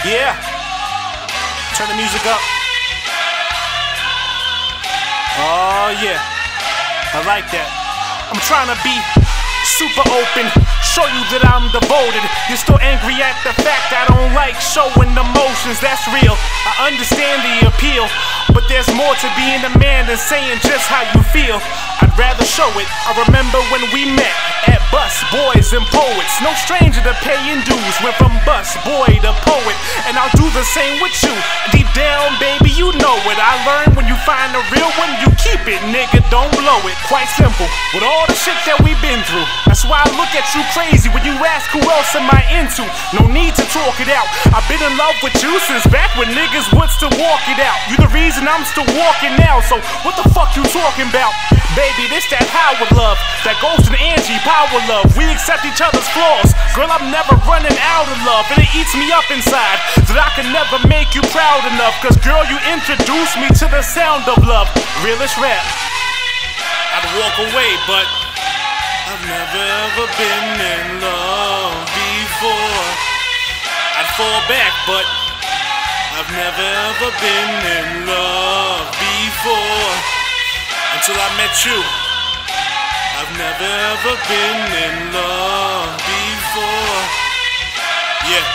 Yeah. Turn the music up. Oh, yeah. I like that. I'm trying to be super open, show you that I'm devoted. You're still angry at the fact I don't like showing emotions, that's real. I understand the appeal, but there's more to being a man than saying just how you feel. I'd rather show it. I remember when we met at Bus Poets. No stranger to paying dues. Went from bus boy to poet, and I'll do the same with you. Deep down, baby, you know it. I learned when you find a real one, you it, nigga. Don't blow it. Quite simple. With all the shit that we've been through, that's why I look at you crazy when you ask who else am I into. No need to talk it out. I've been in love with you since back when niggas would still walk it out. You the reason I'm still walking now. So what the fuck you talking about? Baby, this that Howard love, that Ghost and Angie power love. We accept each other's flaws. Girl, I'm never running out of love, and it eats me up inside that I can never make you proud enough. Cause girl, you introduced me to the sound of love. Realest rap. I'd walk away, but I've never ever been in love before. I'd fall back, but I've never ever been in love before until I met you. I've never ever been in love before. Yeah.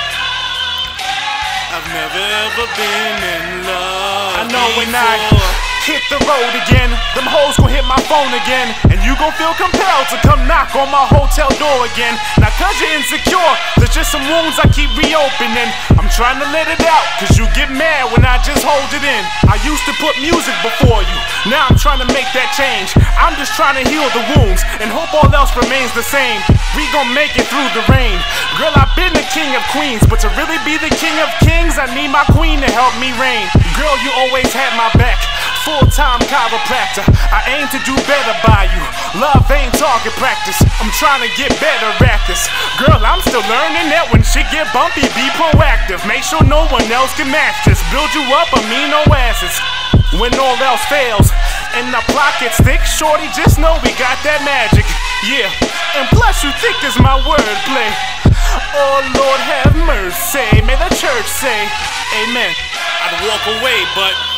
I've never ever been in love. I know when I hit the road again, them hoes gon' hit my phone again, and you gon' feel compelled to come knock on my hotel door again. Now, cause you're insecure, there's just some wounds I keep reopening. I'm trying to let it out, cause you get mad when I just hold it in. I used to put music before you, now I'm trying to make that change. I'm just trying to heal the wounds and hope all else remains the same. We gon' make it through the rain. Girl, I've been the king of queens, but to really be the king of kings, I need my queen to help me reign. Girl, you always had my back. Full time chiropractor. I aim to do better by you. Love ain't target practice. I'm trying to get better at this. Girl, I'm still learning that when shit get bumpy, be proactive. Make sure no one else can match this. Build you up, I mean no asses. When all else fails and the plot gets thick, shorty, just know we got that magic. Yeah, and plus you think is my wordplay. Oh Lord, have mercy. May the church say, Amen. I'd walk away, but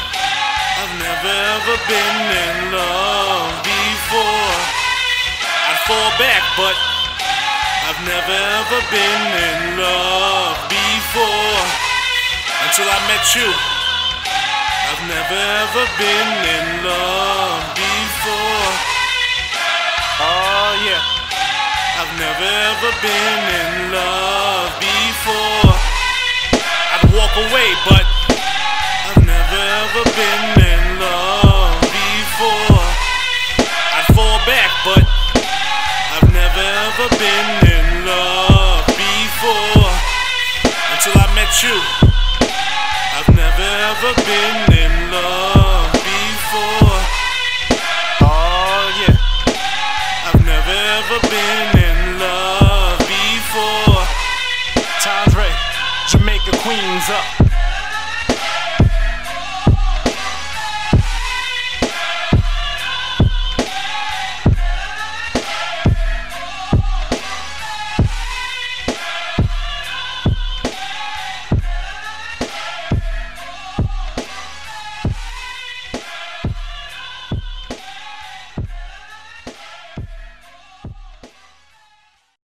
I've never ever been in love before. I'd fall back, but I've never ever been in love before until I met you. I've never ever been in love before. Oh yeah. I've never ever been in love before. I'd walk away, but I've never ever been until you. I've never ever been in love before. Oh yeah. I've never ever been in love before. Times right, Jamaica Queens up.